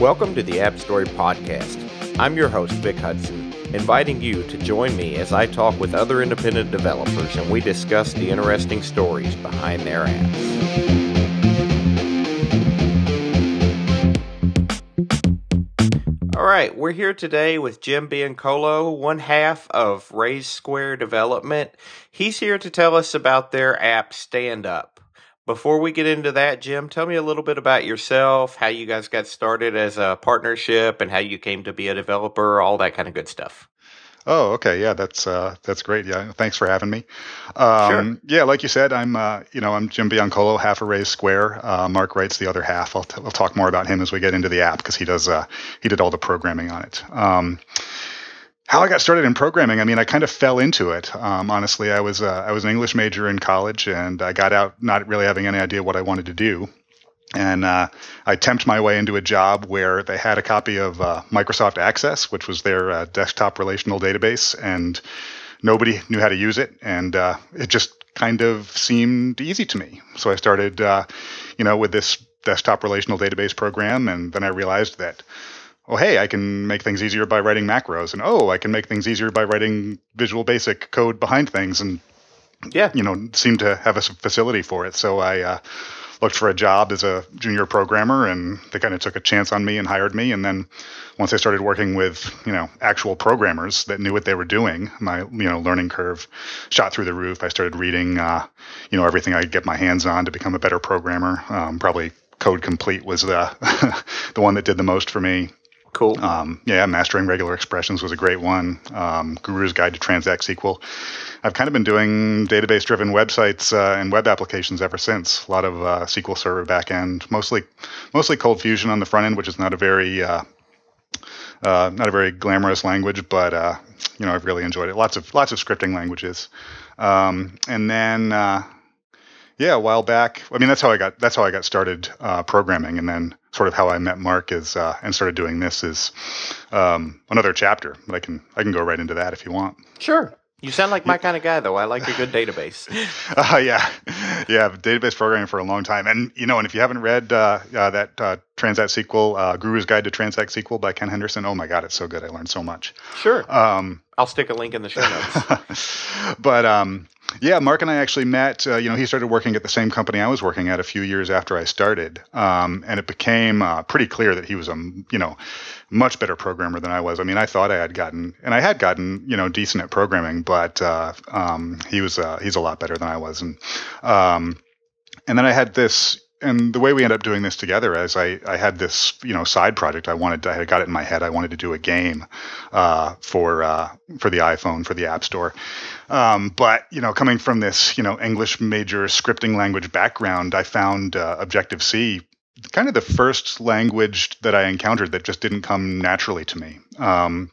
Welcome to the App Story Podcast. I'm your host, Vic Hudson, inviting you to join me as I talk with other independent developers and we discuss the interesting stories behind their apps. All right, we're here today with Jim Biancolo, one half of Raised Square Development. He's here to tell us about their app Stand Up. Before we get into that, Jim, tell me a little bit about yourself, how you guys got started as a partnership, and how you came to be a developer, all that kind of good stuff. Oh, okay, yeah, that's uh, that's great. Yeah, thanks for having me. Um, sure. Yeah, like you said, I'm uh, you know I'm Jim Biancolo, half Raised Square. Uh, Mark writes the other half. I'll, t- I'll talk more about him as we get into the app because he does uh, he did all the programming on it. Um, how I got started in programming, I mean, I kind of fell into it. Um, honestly, I was uh, I was an English major in college, and I got out not really having any idea what I wanted to do. And uh, I temped my way into a job where they had a copy of uh, Microsoft Access, which was their uh, desktop relational database, and nobody knew how to use it, and uh, it just kind of seemed easy to me. So I started, uh, you know, with this desktop relational database program, and then I realized that oh hey i can make things easier by writing macros and oh i can make things easier by writing visual basic code behind things and yeah. you know seem to have a facility for it. So i uh, looked for a job as a junior programmer and they kind of took a chance on me and hired me and then once i started working with you know actual programmers that knew what they were doing my you know learning curve shot through the roof. I started reading uh, you know everything i could get my hands on to become a better programmer. Um, probably code complete was the the one that did the most for me Cool. Um, yeah, mastering regular expressions was a great one. Um, Guru's Guide to Transact SQL. I've kind of been doing database-driven websites uh, and web applications ever since. A lot of uh, SQL Server backend, mostly mostly Cold Fusion on the front end, which is not a very uh, uh not a very glamorous language, but uh, you know I've really enjoyed it. Lots of lots of scripting languages, um, and then uh, yeah, a while back. I mean, that's how I got that's how I got started uh, programming, and then sort of how I met Mark is uh, and started doing this is um, another chapter. But I can I can go right into that if you want. Sure. You sound like my kind of guy, though. I like a good database. uh, yeah, yeah, database programming for a long time, and you know, and if you haven't read uh, uh, that uh, Transact SQL, uh, Guru's Guide to Transact SQL by Ken Henderson, oh my God, it's so good. I learned so much. Sure. Um, I'll stick a link in the show notes. but um, yeah, Mark and I actually met. Uh, you know, he started working at the same company I was working at a few years after I started, um, and it became uh, pretty clear that he was a you know much better programmer than I was. I mean, I thought I had gotten, and I had gotten you know decent at programming, but uh, um, he was uh, he's a lot better than I was, and um, and then I had this and the way we ended up doing this together is I, I had this you know side project I wanted I had got it in my head I wanted to do a game uh, for uh, for the iPhone for the App Store, um, but you know coming from this you know English major scripting language background I found uh, Objective C kind of the first language that I encountered that just didn't come naturally to me. Um,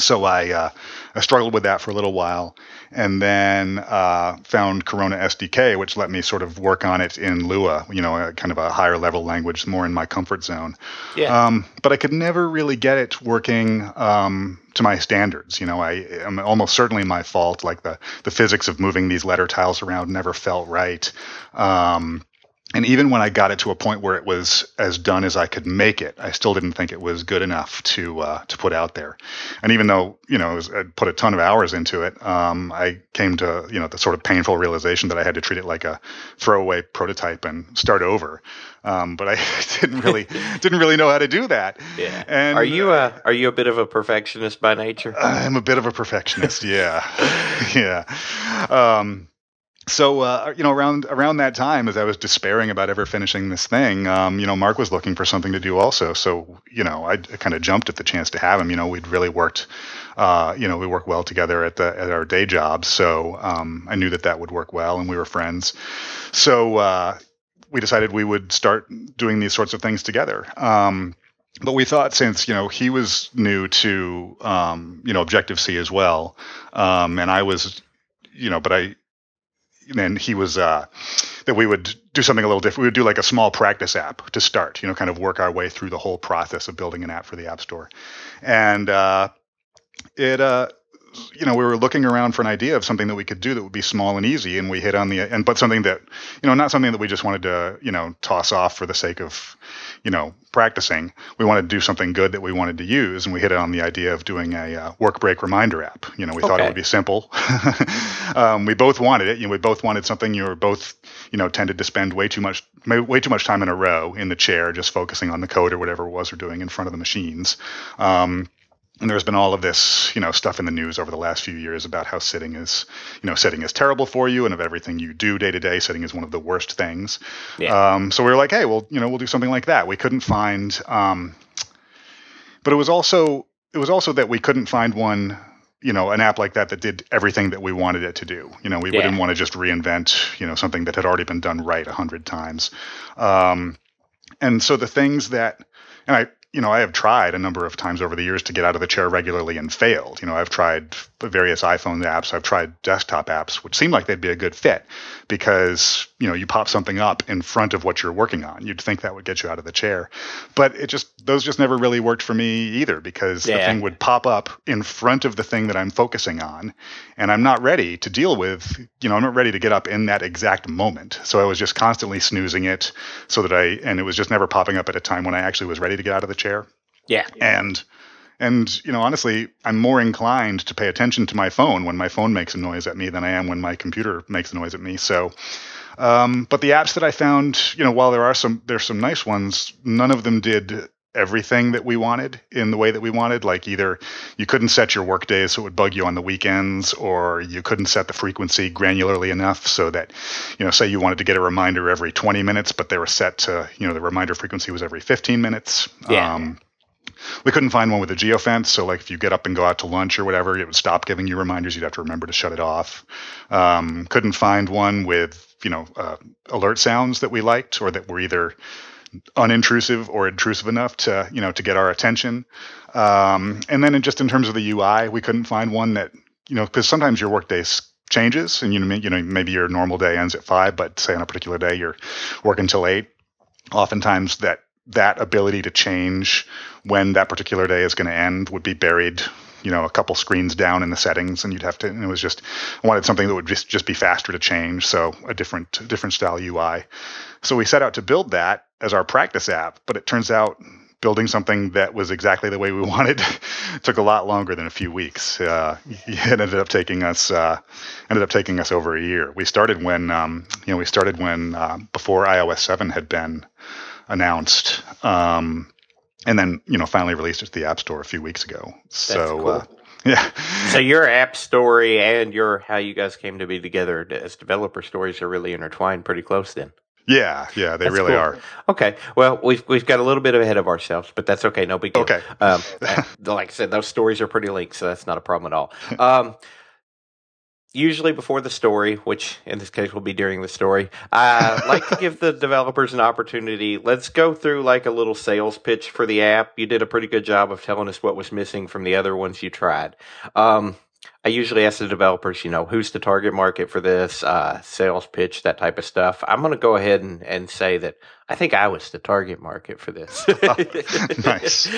so I uh, I struggled with that for a little while, and then uh, found Corona SDK, which let me sort of work on it in Lua, you know, a, kind of a higher level language, more in my comfort zone. Yeah. Um, but I could never really get it working um, to my standards. You know, I am almost certainly my fault. Like the the physics of moving these letter tiles around never felt right. Um, and even when I got it to a point where it was as done as I could make it, I still didn't think it was good enough to uh, to put out there. And even though you know was, I'd put a ton of hours into it, um, I came to you know the sort of painful realization that I had to treat it like a throwaway prototype and start over. Um, but I didn't really didn't really know how to do that. Yeah. And are you a are you a bit of a perfectionist by nature? I'm a bit of a perfectionist. yeah. yeah. Um, so uh, you know around around that time as i was despairing about ever finishing this thing um, you know mark was looking for something to do also. So you know i, kind of jumped at the chance to have him. You know we'd really worked uh, you know we worked well together at the at our day jobs so um, i knew that that would work well and we were friends. So uh, we decided we would start doing these sorts of things together. Um, but we thought since you know he was new to um, you know Objective C as well, um, and I was you know, but I and he was uh, that we would do something a little different. We would do like a small practice app to start, you know, kind of work our way through the whole process of building an app for the App Store, and uh, it uh, you know, we were looking around for an idea of something that we could do that would be small and easy, and we hit on the and but something that you know, not something that we just wanted to you know toss off for the sake of you know practicing. We wanted to do something good that we wanted to use, and we hit on the idea of doing a uh, work break reminder app. You know, we okay. thought it would be simple. um, we both wanted it. You know, we both wanted something. You were both you know tended to spend way too much way too much time in a row in the chair just focusing on the code or whatever it was we're doing in front of the machines. Um, and there's been all of this, you know, stuff in the news over the last few years about how sitting is, you know, sitting is terrible for you, and of everything you do day to day, sitting is one of the worst things. Yeah. Um, so we were like, hey, well, you know, we'll do something like that. We couldn't find, um, but it was also it was also that we couldn't find one, you know, an app like that that did everything that we wanted it to do. You know, we yeah. didn't want to just reinvent, you know, something that had already been done right a hundred times. Um, and so the things that, and I you know, I have tried a number of times over the years to get out of the chair regularly and failed. You know, I've tried various iPhone apps, I've tried desktop apps, which seem like they'd be a good fit because, you know, you pop something up in front of what you're working on. You'd think that would get you out of the chair. But it just, those just never really worked for me either because yeah. the thing would pop up in front of the thing that I'm focusing on. And I'm not ready to deal with, you know, I'm not ready to get up in that exact moment. So I was just constantly snoozing it so that I, and it was just never popping up at a time when I actually was ready to get out of the chair. Yeah. And and you know, honestly, I'm more inclined to pay attention to my phone when my phone makes a noise at me than I am when my computer makes a noise at me. So um, but the apps that I found, you know, while there are some there's some nice ones, none of them did everything that we wanted in the way that we wanted. Like either you couldn't set your work days so it would bug you on the weekends, or you couldn't set the frequency granularly enough so that, you know, say you wanted to get a reminder every 20 minutes, but they were set to, you know, the reminder frequency was every 15 minutes. Yeah. Um, we couldn't find one with a geofence, so like if you get up and go out to lunch or whatever, it would stop giving you reminders. You'd have to remember to shut it off. Um, couldn't find one with you know uh, alert sounds that we liked or that were either unintrusive or intrusive enough to you know to get our attention. Um, and then in just in terms of the UI, we couldn't find one that you know because sometimes your workday changes and you know you know maybe your normal day ends at five, but say on a particular day you're working till eight. Oftentimes that that ability to change when that particular day is going to end would be buried you know a couple screens down in the settings and you'd have to and it was just I wanted something that would just just be faster to change so a different different style UI so we set out to build that as our practice app but it turns out building something that was exactly the way we wanted took a lot longer than a few weeks uh, it ended up taking us uh, ended up taking us over a year we started when um, you know we started when uh, before iOS 7 had been announced um, and then you know finally released it to the App Store a few weeks ago. so cool. uh, yeah. so your app story and your how you guys came to be together as developer stories are really intertwined pretty close then. Yeah, yeah, they that's really cool. are. Okay, well, we've we've got a little bit ahead of ourselves, but that's okay, no big deal. Okay, um, like I said, those stories are pretty linked, so that's not a problem at all. Um, usually before the story, which in this case will be during the story, I like to give the developers an opportunity. Let's go through like a little sales pitch for the app. You did a pretty good job of telling us what was missing from the other ones you tried. Um, I usually ask the developers, you know, who's the target market for this, uh, sales pitch, that type of stuff. I'm going to go ahead and, and say that I think I was the target market for this. nice.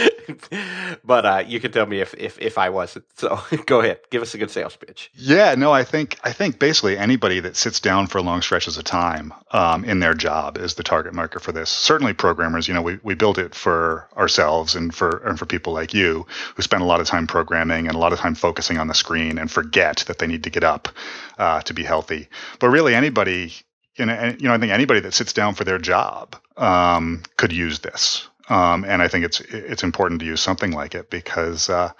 but uh, you can tell me if, if, if I wasn't. So go ahead, give us a good sales pitch. Yeah, no, I think I think basically anybody that sits down for long stretches of time um, in their job is the target market for this. Certainly, programmers. You know, we, we built it for ourselves and for and for people like you who spend a lot of time programming and a lot of time focusing on the screen and forget that they need to get up uh, to be healthy. But really, anybody you know, you know, I think anybody that sits down for their job um, could use this. Um, and I think it's it's important to use something like it because uh,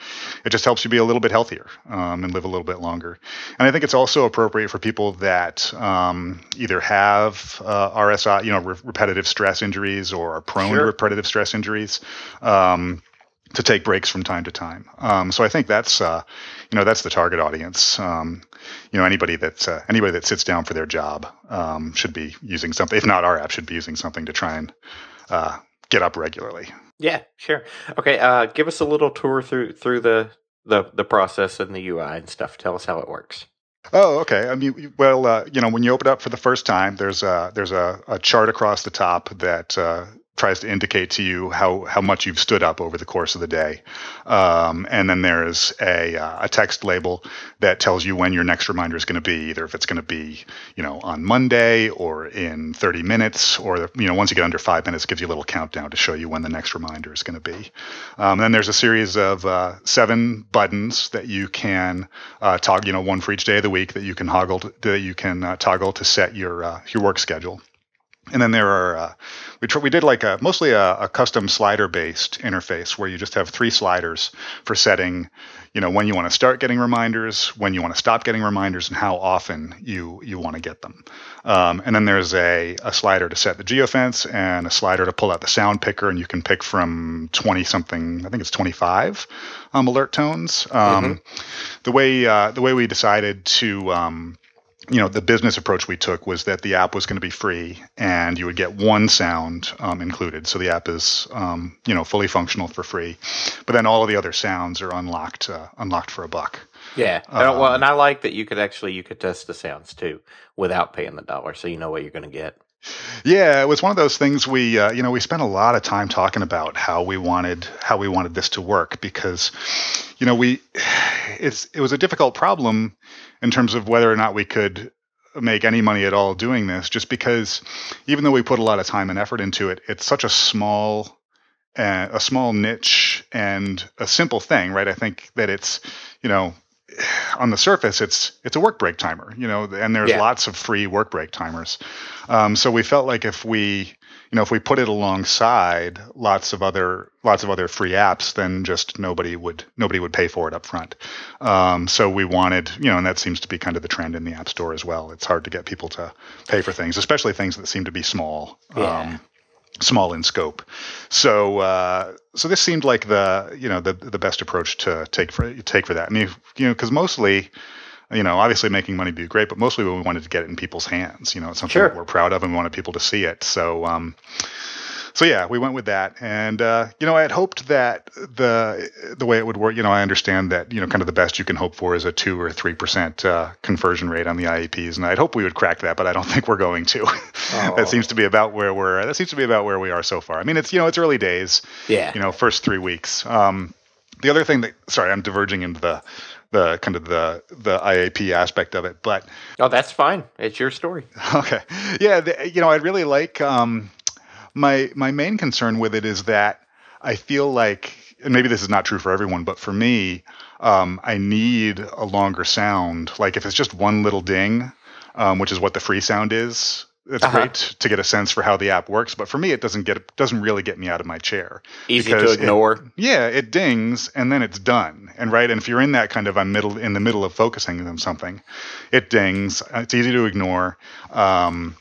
it just helps you be a little bit healthier um, and live a little bit longer. And I think it's also appropriate for people that um, either have uh, RSI, you know, re- repetitive stress injuries, or are prone sure. to repetitive stress injuries. Um, to take breaks from time to time. Um, so I think that's uh, you know that's the target audience. Um, you know anybody that uh, anybody that sits down for their job um, should be using something. If not our app, should be using something to try and uh, get up regularly. Yeah, sure. Okay, uh, give us a little tour through through the, the the process and the UI and stuff. Tell us how it works. Oh, okay. I mean, well, uh, you know, when you open up for the first time, there's a there's a, a chart across the top that uh, tries to indicate to you how, how much you've stood up over the course of the day. Um, and then there's a, uh, a text label that tells you when your next reminder is going to be, either if it's going to be, you know, on Monday or in 30 minutes, or, you know, once you get under five minutes, it gives you a little countdown to show you when the next reminder is going to be. Um, then there's a series of uh, seven buttons that you can uh, toggle, you know, one for each day of the week that you can toggle to, that you can uh, toggle to set your uh, your work schedule. And then there are uh, we tr- we did like a mostly a, a custom slider based interface where you just have three sliders for setting, you know, when you want to start getting reminders, when you want to stop getting reminders, and how often you you want to get them. Um, and then there's a, a slider to set the geofence and a slider to pull out the sound picker, and you can pick from 20 something, I think it's 25 um, alert tones. Um, mm-hmm. The way uh, the way we decided to um, you know, the business approach we took was that the app was going to be free and you would get one sound um, included. So the app is, um, you know, fully functional for free, but then all of the other sounds are unlocked, uh, unlocked for a buck. Yeah. Um, well, and I like that you could actually, you could test the sounds too without paying the dollar. So you know what you're going to get. Yeah, it was one of those things we, uh, you know, we spent a lot of time talking about how we wanted how we wanted this to work because, you know, we, it's it was a difficult problem in terms of whether or not we could make any money at all doing this, just because even though we put a lot of time and effort into it, it's such a small uh, a small niche and a simple thing, right? I think that it's, you know, on the surface, it's it's a work break timer, you know, and there's yeah. lots of free work break timers. Um, so we felt like if we, you know, if we put it alongside lots of other lots of other free apps, then just nobody would nobody would pay for it up front. Um, so we wanted, you know, and that seems to be kind of the trend in the App Store as well. It's hard to get people to pay for things, especially things that seem to be small. Yeah. Um, small in scope. So uh, so this seemed like the you know the the best approach to take for take for that. I mean you know because mostly you know obviously making money would be great, but mostly we wanted to get it in people's hands. You know it's something sure. that we're proud of and we wanted people to see it. So um, so yeah, we went with that, and uh, you know, I had hoped that the the way it would work. You know, I understand that you know, kind of the best you can hope for is a two or three percent uh, conversion rate on the IAPs, and I'd hope we would crack that, but I don't think we're going to. Oh. that seems to be about where we're. That seems to be about where we are so far. I mean, it's you know, it's early days. Yeah. You know, first three weeks. Um, the other thing that sorry, I'm diverging into the the kind of the the IAP aspect of it. But oh, that's fine. It's your story. Okay, yeah. The, you know, I'd really like um, my my main concern with it is that I feel like, and maybe this is not true for everyone, but for me, um, I need a longer sound. Like if it's just one little ding, um, which is what the free sound is, it's uh-huh. great to get a sense for how the app works. But for me, it doesn't get doesn't really get me out of my chair. Easy to ignore. It, yeah, it dings and then it's done. And right, and if you're in that kind of I'm middle in the middle of focusing on something, it dings. It's easy to ignore. Um,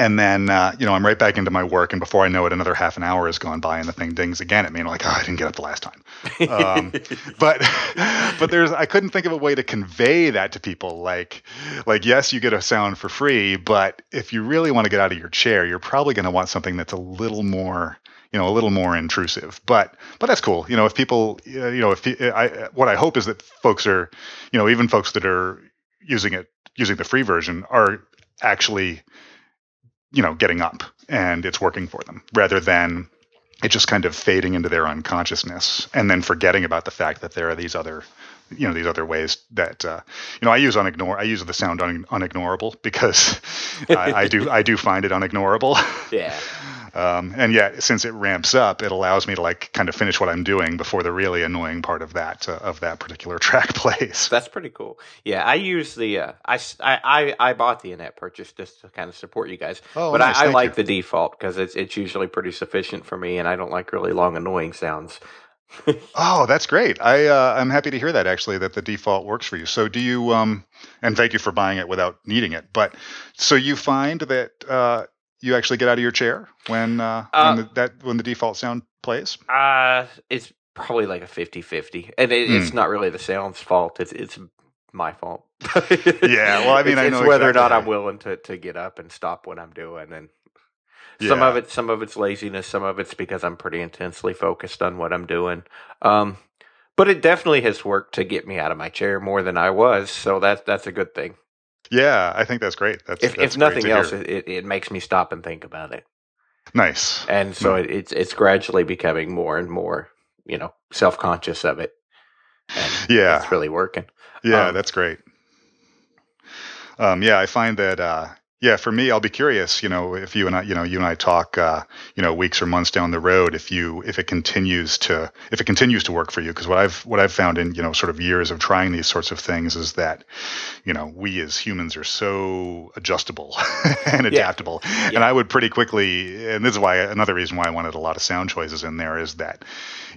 and then uh, you know I'm right back into my work, and before I know it, another half an hour has gone by, and the thing dings again at me, and I'm like, oh, I didn't get up the last time. Um, but but there's I couldn't think of a way to convey that to people. Like like yes, you get a sound for free, but if you really want to get out of your chair, you're probably going to want something that's a little more you know a little more intrusive but but that's cool you know if people you know if I what I hope is that folks are you know even folks that are using it using the free version are actually you know, getting up and it's working for them rather than it just kind of fading into their unconsciousness and then forgetting about the fact that there are these other you know these other ways that uh, you know I use unignore I use the sound un- unignorable because I, I, do I do find it unignorable. Yeah. Um, and yet, since it ramps up, it allows me to like kind of finish what I'm doing before the really annoying part of that uh, of that particular track plays. That's pretty cool. Yeah, I use the uh, I, I I bought the in-app purchase just to kind of support you guys. Oh, but nice. I, I like you. the default because it's it's usually pretty sufficient for me, and I don't like really long annoying sounds. oh, that's great. I uh, I'm happy to hear that actually that the default works for you. So do you um and thank you for buying it without needing it. But so you find that uh, you actually get out of your chair when uh, uh when the, that when the default sound plays? Uh it's probably like a 50-50. And it, mm. it's hmm. not really the sound's fault. It's it's my fault. yeah, well, I mean, it's, I know it's whether exactly or not I'm willing to to get up and stop what I'm doing and some of it, some of it's laziness, some of it's because I'm pretty intensely focused on what I'm doing. Um, but it definitely has worked to get me out of my chair more than I was, so that's that's a good thing. Yeah, I think that's great. That's if, that's if nothing else, it, it makes me stop and think about it. Nice. And so it, it's it's gradually becoming more and more, you know, self conscious of it. And yeah, it's really working. Yeah, Um, that's great. Um, yeah, I find that uh, yeah, for me, I'll be curious. You know, if you and I, you know, you and I talk, uh, you know, weeks or months down the road, if you if it continues to if it continues to work for you, because what I've what I've found in you know sort of years of trying these sorts of things is that you know we as humans are so adjustable and adaptable, and Yeah. I would pretty quickly, and this is why another reason why I wanted a lot of sound choices in there is that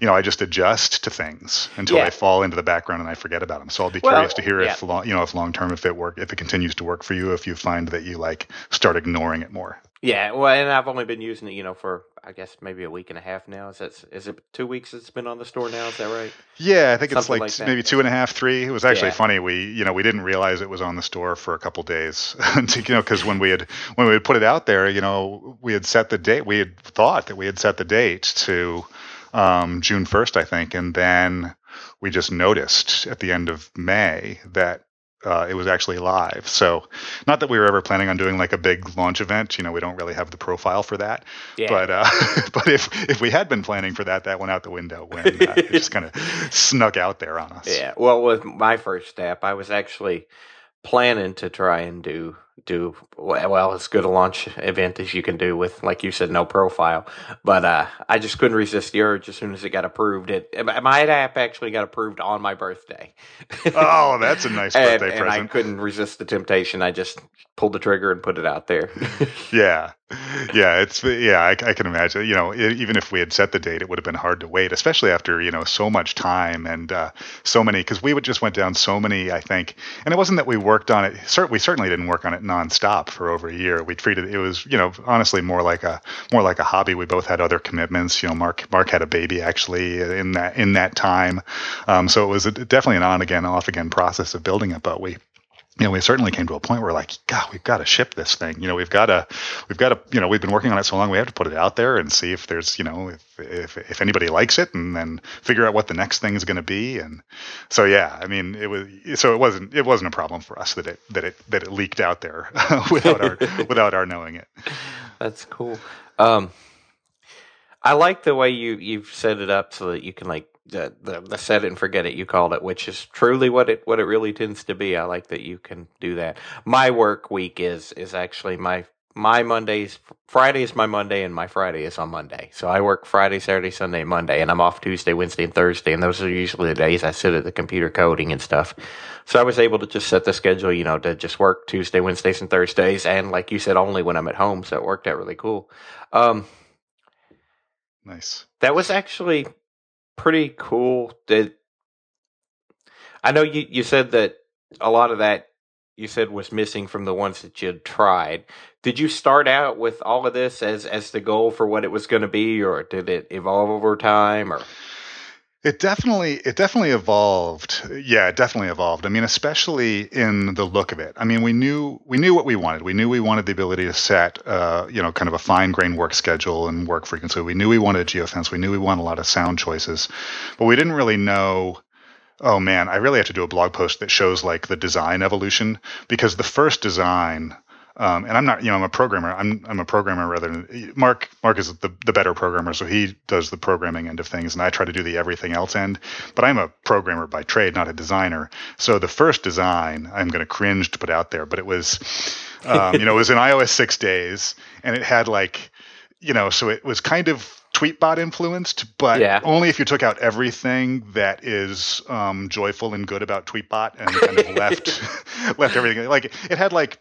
you know I just adjust to things until Yeah. they fall into the background and I forget about them. So I'll be Well, curious to hear yeah. if long, you know if long term if it work if it continues to work for you if you find that you like start ignoring it more. Yeah, well, and I've only been using it, you know, for I guess maybe a week and a half now. Is that is it two weeks it's been on the store now? Is that right? Yeah, I think it's like, like maybe two and a half, three. It was actually Yeah. funny. We, you know, we didn't realize it was on the store for a couple days, you know, because when we had when we had put it out there, you know, we had set the date. We had thought that we had set the date to um, June first, I think, and then we just noticed at the end of May that uh, it was actually live. So, not that we were ever planning on doing like a big launch event. You know, we don't really have the profile for that. Yeah. But uh, but if if we had been planning for that, that went out the window when uh, it just kind of snuck out there on us. Yeah. Well, with my first step, I was actually planning to try and do do well as good a launch event as you can do with like you said no profile but uh i just couldn't resist the urge as soon as it got approved it my app actually got approved on my birthday Oh, that's a nice and, birthday and i couldn't resist the temptation i just pulled the trigger and put it out there Yeah, yeah, it's yeah. I, I can imagine. You know, even if we had set the date, it would have been hard to wait, especially after you know so much time and uh, so many. Because we would just went down so many. I think, and it wasn't that we worked on it. Cert- we certainly didn't work on it nonstop for over a year. We treated it was you know honestly more like a more like a hobby. We both had other commitments. You know, Mark Mark had a baby actually in that in that time, um, so it was a, definitely an on again off again process of building it. But we you know, we certainly came to a point where like, God, we've got to ship this thing. You know, we've got to, we've got to, you know, we've been working on it so long, we have to put it out there and see if there's, you know, if if, if anybody likes it, and then figure out what the next thing is going to be. And so, yeah, I mean, it was, so it wasn't, it wasn't a problem for us that it that it that it leaked out there without our without our knowing it. That's cool. Um, I like the way you you've set it up so that you can like the, the the set it and forget it. You called it, which is truly what it what it really tends to be. I like that you can do that. My work week is is actually my my Mondays. Friday is my Monday, and my Friday is on Monday. So I work Friday, Saturday, Sunday, Monday, and I'm off Tuesday, Wednesday, and Thursday. And those are usually the days I sit at the computer coding and stuff. So I was able to just set the schedule, you know, to just work Tuesday, Wednesdays, and Thursdays, and like you said, only when I'm at home. So it worked out really cool. Um, Nice. that was actually pretty cool. Did I know you you said that a lot of that you said was missing from the ones that you'd tried. Did you start out with all of this as as the goal for what it was going to be, or did it evolve over time? Or It definitely it definitely evolved. Yeah, it definitely evolved. I mean, especially in the look of it. I mean, we knew we knew what we wanted. We knew we wanted the ability to set uh, you know, kind of a fine grained work schedule and work frequency. We knew we wanted geofence. We knew we wanted a lot of sound choices. But we didn't really know oh man, I really have to do a blog post that shows like the design evolution because the first design um, and I'm not, you know, I'm a programmer. I'm I'm a programmer rather than Mark. Mark is the the better programmer, so he does the programming end of things, and I try to do the everything else end. But I'm a programmer by trade, not a designer. So the first design, I'm going to cringe to put out there, but it was, um, you know, it was in iOS six days, and it had like, you know, so it was kind of tweetbot influenced, but Yeah. only if you took out everything that is um, joyful and good about tweetbot and kind of left left everything like it had like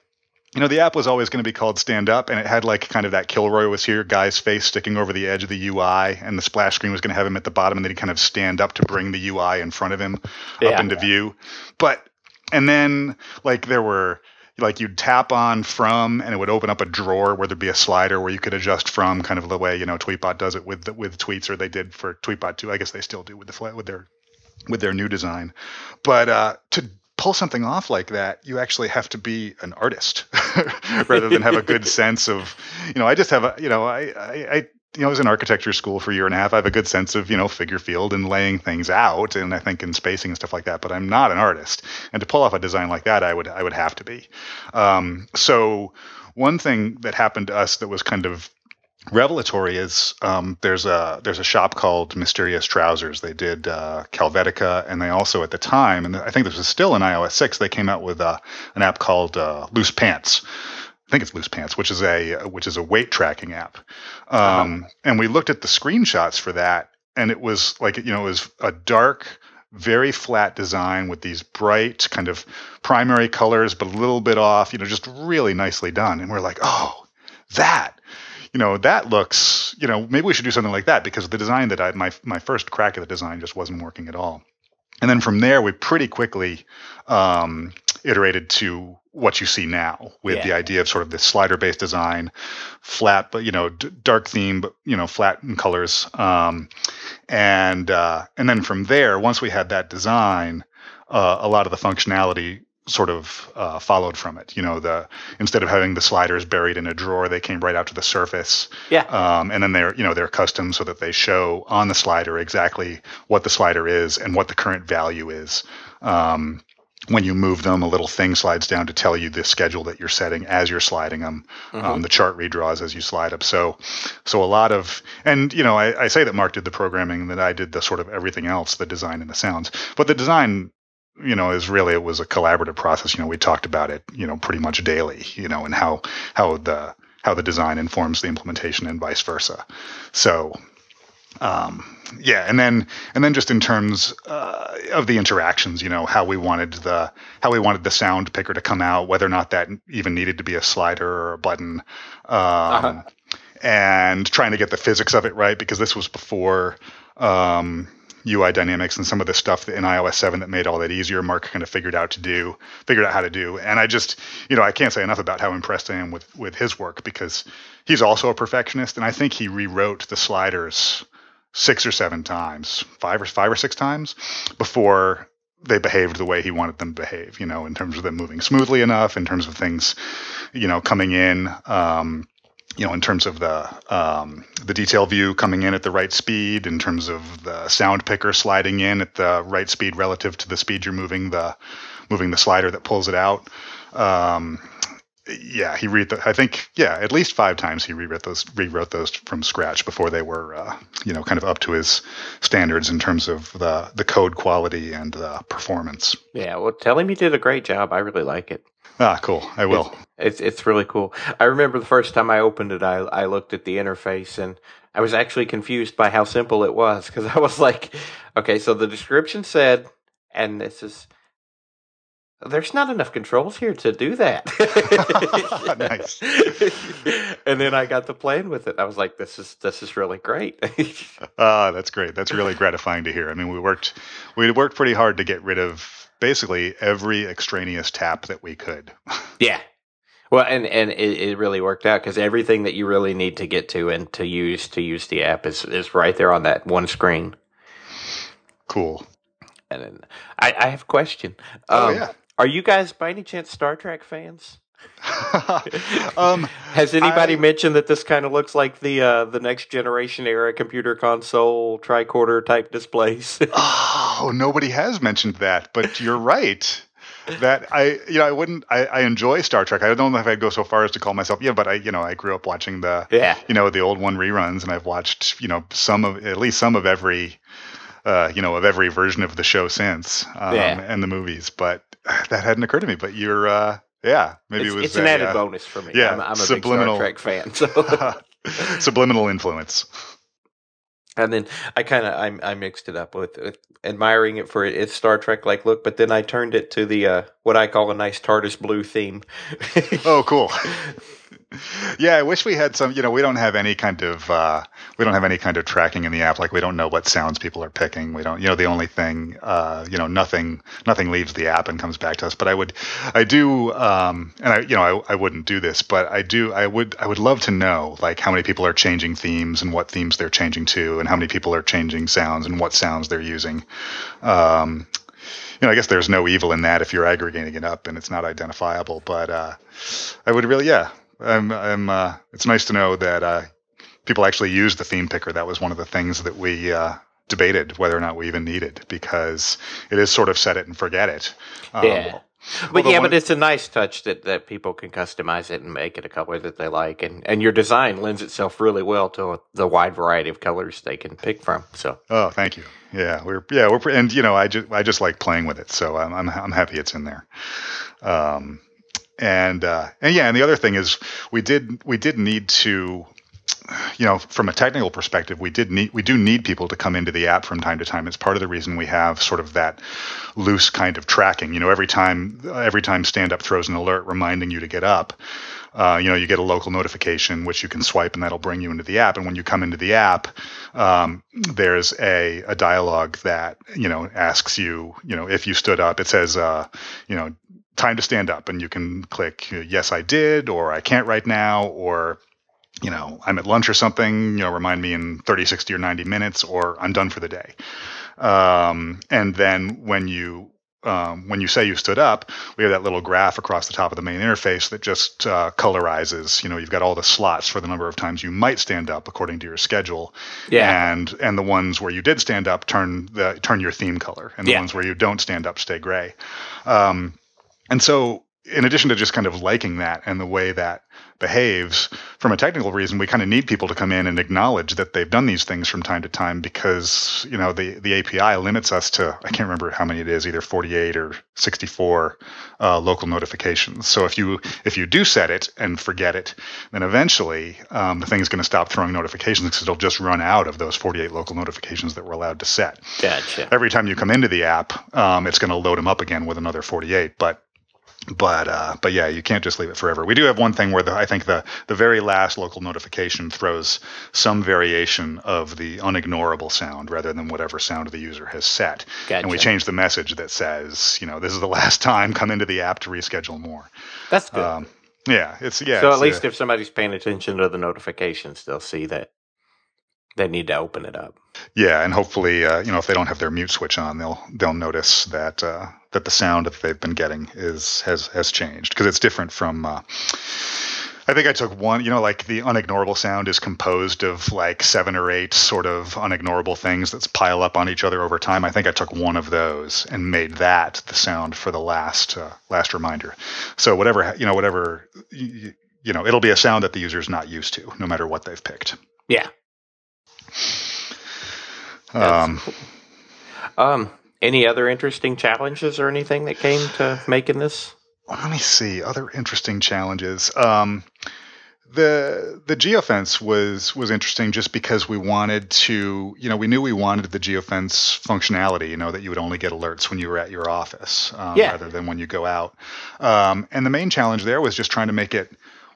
you know, the app was always going to be called Stand Up, and it had like kind of that Kilroy was here guy's face sticking over the edge of the UI, and the splash screen was going to have him at the bottom, and then he'd kind of stand up to bring the UI in front of him Yeah. up into view. But, and then like there were, like you'd tap on from, and it would open up a drawer where there'd be a slider where you could adjust from, kind of the way you know Tweetbot does it with the, with tweets, or they did for Tweetbot too. I guess they still do with the fla- with their with their new design. But uh, to pull something off like that, you actually have to be an artist rather than have a good sense of, you know, I just have a, you know, I, I, I you know, I was in architecture school for a year and a half. I have a good sense of, you know, figure field and laying things out, and I think in spacing and stuff like that. But I'm not an artist, and to pull off a design like that, I would, I would have to be. Um, so one thing that happened to us that was kind of revelatory is um, there's a there's a shop called Mysterious Trousers. They did uh, Calvetica, and they also at the time, and I think this was still in iOS six, they came out with uh, an app called uh, Loose Pants. I think it's Loose Pants, which is a which is a weight tracking app. Um, uh-huh. And we looked at the screenshots for that, and it was like you know it was a dark very flat design with these bright kind of primary colors, but a little bit off, you know, just really nicely done. And we're like, oh, that you know, that looks, you know, maybe we should do something like that because the design that I, my, my first crack at the design just wasn't working at all. And then from there, we pretty quickly um, iterated to what you see now with yeah. the idea of sort of this slider based design, flat, but, you know, d- dark theme, but, you know, flat in colors. Um, and, uh, and then from there, once we had that design, uh, a lot of the functionality sort of uh, followed from it. You know, the instead of having the sliders buried in a drawer, they came right out to the surface. Yeah. Um, and then they're you know they're custom so that they show on the slider exactly what the slider is and what the current value is. Um, when you move them, a little thing slides down to tell you the schedule that you're setting as you're sliding them. Mm-hmm. Um, the chart redraws as you slide up. So, so a lot of, and you know, I, I, say that Mark did the programming, and that I did the sort of everything else, the design and the sounds. But the design you know, is really it was a collaborative process. You know, we talked about it, you know, pretty much daily. You know, and how how the how the design informs the implementation and vice versa. So, um, yeah, and then and then just in terms uh, of the interactions, you know, how we wanted the how we wanted the sound picker to come out, whether or not that even needed to be a slider or a button. Um, uh-huh. And trying to get the physics of it right because this was before um, UI dynamics and some of the stuff in iOS 7 that made all that easier. Mark kind of figured out to do, figured out how to do. And I just, you know, I can't say enough about how impressed I am with with his work because he's also a perfectionist, and I think he rewrote the sliders six or seven times, five or five or six times before they behaved the way he wanted them to behave. You know, in terms of them moving smoothly enough, in terms of things, you know, coming in. Um, you know, in terms of the um, the detail view coming in at the right speed, in terms of the sound picker sliding in at the right speed relative to the speed you're moving the moving the slider that pulls it out. Um, yeah, he read I think yeah, at least five times he rewrote those rewrote those from scratch before they were uh, you know kind of up to his standards in terms of the the code quality and the performance. Yeah, well, tell him he did a great job. I really like it. Ah, cool. I will. It's, it's, it's really cool. I remember the first time I opened it, I I looked at the interface and I was actually confused by how simple it was because I was like, okay, so the description said, and this is. There's not enough controls here to do that. nice. and then I got to playing with it. I was like, "This is this is really great." Ah, uh, that's great. That's really gratifying to hear. I mean, we worked we worked pretty hard to get rid of basically every extraneous tap that we could. yeah. Well, and and it, it really worked out because everything that you really need to get to and to use to use the app is is right there on that one screen. Cool. And then I, I have a question. Oh um, yeah. Are you guys by any chance Star Trek fans? um, Has anybody I, mentioned that this kind of looks like the uh, the next generation era computer console tricorder type displays? oh, nobody has mentioned that, but you're right. That I, you know, I wouldn't. I, I enjoy Star Trek. I don't know if I'd go so far as to call myself, yeah, but I, you know, I grew up watching the, yeah, you know, the old one reruns, and I've watched, you know, some of at least some of every, uh, you know, of every version of the show since, um, yeah. and the movies. But that hadn't occurred to me. But you're, uh, yeah, maybe it's, it was. It's an added uh, bonus for me. Yeah, I'm, I'm a subliminal, big Star Trek fan. So. subliminal influence. And then I kind of I, I mixed it up with, with, admiring it for its Star Trek like look, but then I turned it to the uh, what I call a nice TARDIS blue theme. oh, cool! yeah, I wish we had some. You know, we don't have any kind of uh, we don't have any kind of tracking in the app. Like we don't know what sounds people are picking. We don't. You know, the only thing. Uh, you know, nothing nothing leaves the app and comes back to us. But I would, I do, um, and I you know I, I wouldn't do this, but I do. I would I would love to know like how many people are changing themes and what themes they're changing to, and how many people are changing sounds and what sounds they're using. Um, you know, I guess there's no evil in that if you're aggregating it up and it's not identifiable. But uh, I would really, yeah, I'm, I'm, uh, it's nice to know that uh, people actually use the theme picker. That was one of the things that we uh, debated whether or not we even needed because it is sort of set it and forget it. Um, yeah. But yeah, one, but it's a nice touch that, that people can customize it and make it a color that they like, and, and your design lends itself really well to the wide variety of colors they can pick from. So, oh, thank you. Yeah, we're yeah we're and you know I just I just like playing with it, so I'm I'm, I'm happy it's in there. Um, and uh, and yeah, and the other thing is we did we did need to you know, from a technical perspective, we did need we do need people to come into the app from time to time. It's part of the reason we have sort of that loose kind of tracking. You know, every time every time stand up throws an alert reminding you to get up, uh, you know, you get a local notification which you can swipe and that'll bring you into the app. And when you come into the app, um, there's a a dialogue that you know asks you, you know, if you stood up. It says, uh, you know, time to stand up, and you can click yes, I did, or I can't right now, or you know, I'm at lunch or something, you know, remind me in 30, 60, or 90 minutes, or I'm done for the day. Um, and then when you um, when you say you stood up, we have that little graph across the top of the main interface that just uh, colorizes. You know, you've got all the slots for the number of times you might stand up according to your schedule. Yeah. And and the ones where you did stand up turn the turn your theme color, and the yeah. ones where you don't stand up stay gray. Um, and so in addition to just kind of liking that and the way that behaves, from a technical reason, we kind of need people to come in and acknowledge that they've done these things from time to time because you know the the API limits us to I can't remember how many it is, either 48 or 64 uh, local notifications. So if you if you do set it and forget it, then eventually um, the thing is going to stop throwing notifications because it'll just run out of those 48 local notifications that we're allowed to set. Gotcha. Every time you come into the app, um, it's going to load them up again with another 48, but but uh, but yeah, you can't just leave it forever. We do have one thing where the, I think the the very last local notification throws some variation of the unignorable sound rather than whatever sound the user has set, gotcha. and we change the message that says, you know, this is the last time. Come into the app to reschedule more. That's good. Um, yeah, it's yeah. So it's, at least uh, if somebody's paying attention to the notifications, they'll see that they need to open it up. Yeah, and hopefully, uh, you know, if they don't have their mute switch on, they'll they'll notice that uh, that the sound that they've been getting is has has changed because it's different from. Uh, I think I took one, you know, like the unignorable sound is composed of like seven or eight sort of unignorable things that pile up on each other over time. I think I took one of those and made that the sound for the last uh, last reminder. So whatever, you know, whatever, you, you know, it'll be a sound that the user's not used to, no matter what they've picked. Yeah, um, cool. um, any other interesting challenges or anything that came to making this? Let me see. Other interesting challenges. Um, the the geofence was was interesting just because we wanted to you know we knew we wanted the geofence functionality you know that you would only get alerts when you were at your office um, yeah. rather than when you go out um, and the main challenge there was just trying to make it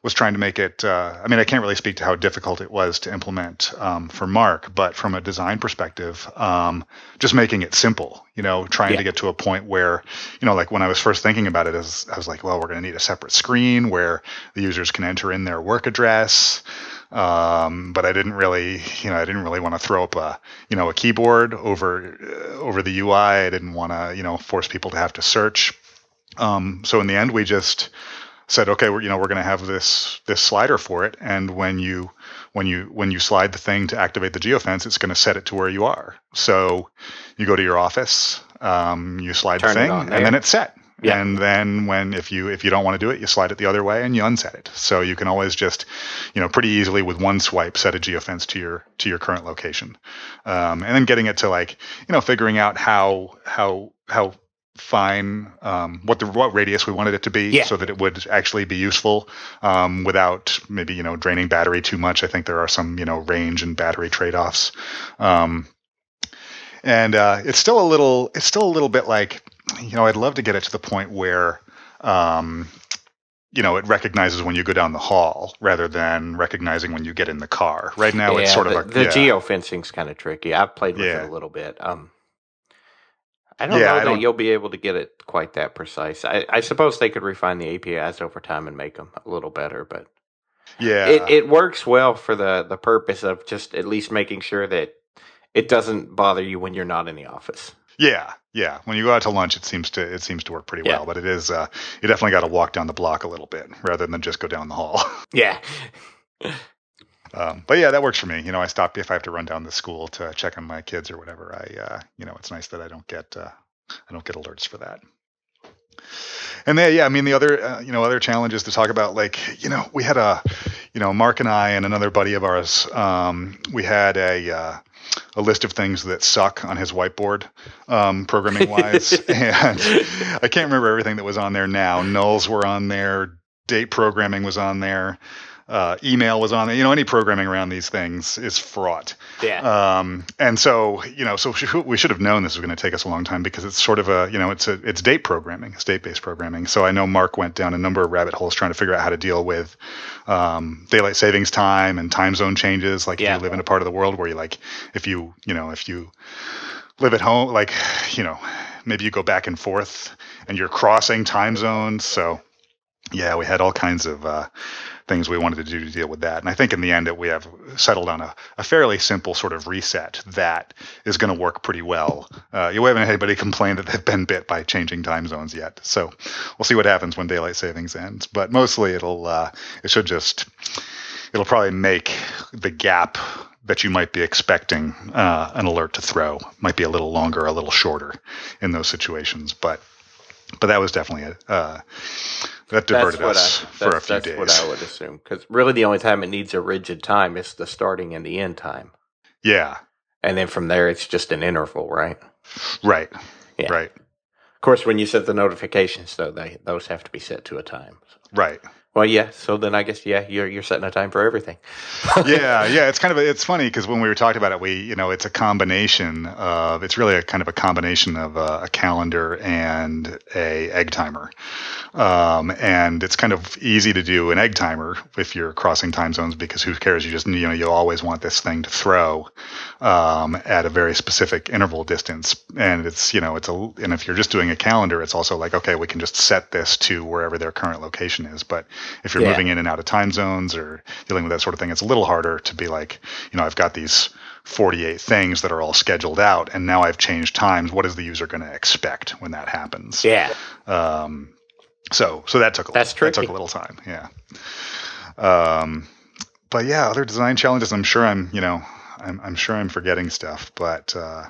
was trying to make it. Uh, I mean, I can't really speak to how difficult it was to implement um, for Mark, but from a design perspective, um, just making it simple. You know, trying yeah. to get to a point where, you know, like when I was first thinking about it, I was, I was like, well, we're going to need a separate screen where the users can enter in their work address. Um, but I didn't really, you know, I didn't really want to throw up a, you know, a keyboard over uh, over the UI. I didn't want to, you know, force people to have to search. Um, so in the end, we just said, okay, we're, you know, we're going to have this this slider for it, and when you when you when you slide the thing to activate the geofence, it's going to set it to where you are. So you go to your office, um, you slide Turn the thing, and then it's set. Yeah. And then when if you if you don't want to do it, you slide it the other way and you unset it. So you can always just, you know, pretty easily with one swipe set a geofence to your to your current location, um, and then getting it to like you know figuring out how how how fine um, what the what radius we wanted it to be yeah. so that it would actually be useful um, without maybe you know draining battery too much i think there are some you know range and battery trade-offs um, and uh, it's still a little it's still a little bit like you know i'd love to get it to the point where um, you know, it recognizes when you go down the hall rather than recognizing when you get in the car. Right now, yeah, it's sort the, of a, the yeah. geofencing's kind of tricky. I've played with yeah. it a little bit. Um, I don't yeah, know I that don't... you'll be able to get it quite that precise. I, I, suppose they could refine the APIs over time and make them a little better, but yeah, it, it works well for the the purpose of just at least making sure that it doesn't bother you when you're not in the office. Yeah, yeah. When you go out to lunch, it seems to it seems to work pretty yeah. well, but it is uh, you definitely got to walk down the block a little bit rather than just go down the hall. Yeah. Um, but yeah, that works for me. You know, I stop if I have to run down the school to check on my kids or whatever. I, uh, you know, it's nice that I don't get uh, I don't get alerts for that. And then, yeah, I mean, the other, uh, you know, other challenges to talk about, like, you know, we had a, you know, Mark and I and another buddy of ours, um, we had a, uh, a list of things that suck on his whiteboard, um, programming wise. and I can't remember everything that was on there now. Nulls were on there. Date programming was on there uh, email was on there. You know, any programming around these things is fraught. Yeah. Um, and so, you know, so we should have known this was going to take us a long time because it's sort of a, you know, it's a, it's date programming, it's date based programming. So I know Mark went down a number of rabbit holes trying to figure out how to deal with um, daylight savings time and time zone changes. Like yeah. if you live in a part of the world where you like, if you, you know, if you live at home, like, you know, maybe you go back and forth and you're crossing time zones. So yeah, we had all kinds of, uh, things we wanted to do to deal with that. And I think in the end, that we have settled on a, a fairly simple sort of reset that is going to work pretty well. Uh, you haven't had anybody complain that they've been bit by changing time zones yet. So we'll see what happens when daylight savings ends. But mostly, it'll uh, it should just it'll probably make the gap that you might be expecting uh, an alert to throw might be a little longer, a little shorter in those situations. But but that was definitely a uh, that diverted us I, for a few that's days. That's what I would assume, because really the only time it needs a rigid time is the starting and the end time. Yeah, and then from there it's just an interval, right? Right. Yeah. Right. Of course, when you set the notifications, though, they those have to be set to a time. So. Right. Well, yeah. So then I guess yeah, you're you're setting a time for everything. yeah, yeah. It's kind of it's funny because when we were talking about it, we you know it's a combination of it's really a kind of a combination of a, a calendar and a egg timer, um, and it's kind of easy to do an egg timer if you're crossing time zones because who cares? You just you know you'll always want this thing to throw um, at a very specific interval distance, and it's you know it's a and if you're just doing a calendar, it's also like okay, we can just set this to wherever their current location is, but if you're yeah. moving in and out of time zones or dealing with that sort of thing, it's a little harder to be like, you know, I've got these 48 things that are all scheduled out, and now I've changed times. What is the user going to expect when that happens? Yeah. Um, so so that took a That's little, that took a little time. Yeah. Um, but yeah, other design challenges. I'm sure I'm you know I'm I'm sure I'm forgetting stuff, but uh,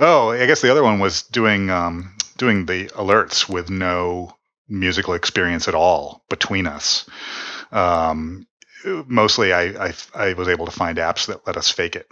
oh, I guess the other one was doing um, doing the alerts with no musical experience at all between us. Um, mostly, I, I, I was able to find apps that let us fake it.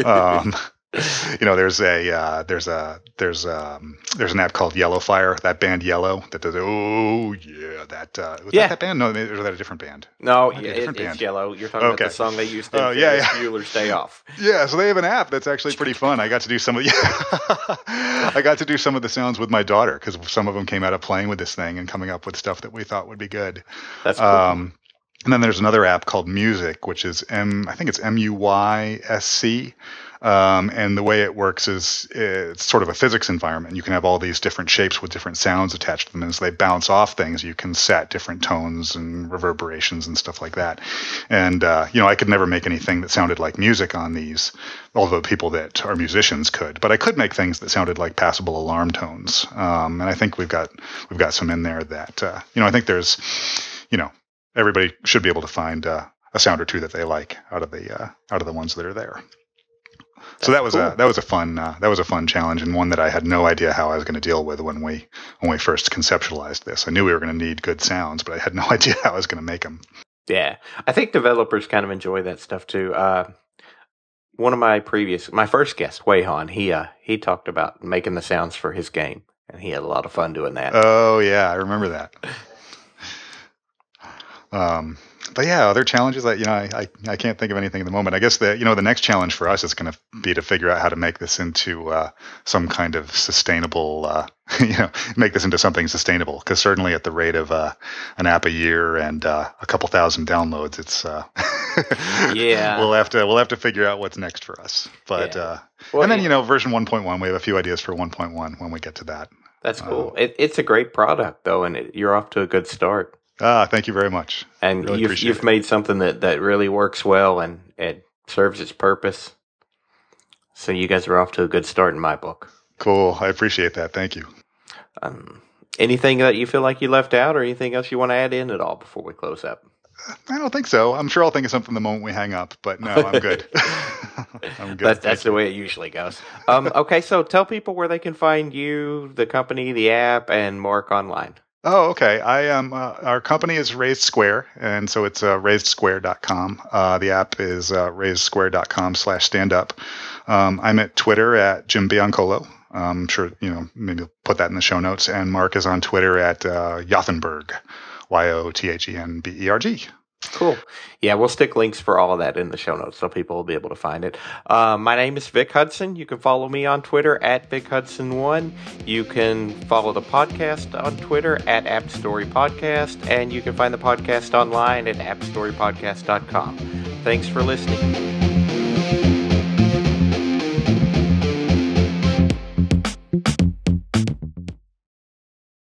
um, you know, there's a uh, there's a there's um there's an app called Yellofier, that band Yello that does oh yeah that uh, was yeah. that, that band no or that a different band? No, yeah, it, it's band. Yello. You're talking okay. about the song they used to oh, yeah, yeah. Bueller's Day Off. Yeah, so they have an app that's actually pretty fun. I got to do some of the I got to do some of the sounds with my daughter because some of them came out of playing with this thing and coming up with stuff that we thought would be good. That's cool. Um, and then there's another app called Musyc, which is M I think it's M U Y S C um, and the way it works is it's sort of a physics environment. You can have all these different shapes with different sounds attached to them. And as they bounce off things, you can set different tones and reverberations and stuff like that. And, uh, you know, I could never make anything that sounded like music on these, although people that are musicians could. But I could make things that sounded like passable alarm tones. Um, and I think we've got we've got some in there that, uh, you know, I think there's, you know, everybody should be able to find uh, a sound or two that they like out of the uh, out of the ones that are there so that was cool. a that was a fun uh, that was a fun challenge and one that I had no idea how I was going to deal with when we when we first conceptualized this. I knew we were going to need good sounds, but I had no idea how I was going to make them. Yeah, I think developers kind of enjoy that stuff too. Uh, one of my previous, my first guest, Wayhan, he uh, he talked about making the sounds for his game, and he had a lot of fun doing that. Oh yeah, I remember that. um, but yeah, other challenges that you know I, I, I can't think of anything at the moment. I guess the you know the next challenge for us is going to be to figure out how to make this into uh, some kind of sustainable uh, you know make this into something sustainable because certainly at the rate of uh, an app a year and uh, a couple thousand downloads, it's uh, yeah we'll have to we'll have to figure out what's next for us. But yeah. Uh, well, and then you know version 1.1, we have a few ideas for 1.1 when we get to that. That's cool. it, it's a great product though, and it, you're off to a good start. Ah, thank you very much. And really you've, you've made something that, that really works well and it serves its purpose. So you guys are off to a good start in my book. Cool. I appreciate that. Thank you. Um, anything that you feel like you left out or anything else you want to add in at all before we close up? I don't think so. I'm sure I'll think of something the moment we hang up, but no, I'm good. I'm good. That's, that's the way it usually goes. Um, okay, so tell people where they can find you, the company, the app, and Mark online. Oh, okay. I am. Uh, our company is Raised Square, and so it's uh, raisedsquare.com. Uh, the app is uh, raisedsquare.com slash stand up. Um, I'm at Twitter at Jim Biancolo. I'm sure you know. Maybe I'll put that in the show notes. And Mark is on Twitter at uh, Yothenberg, Y O T H E N B E R G. Cool. Yeah, we'll stick links for all of that in the show notes so people will be able to find it. Uh, my name is Vic Hudson. You can follow me on Twitter at Vic Hudson1. You can follow the podcast on Twitter at App Story Podcast, and you can find the podcast online at appstorypodcast.com. Thanks for listening.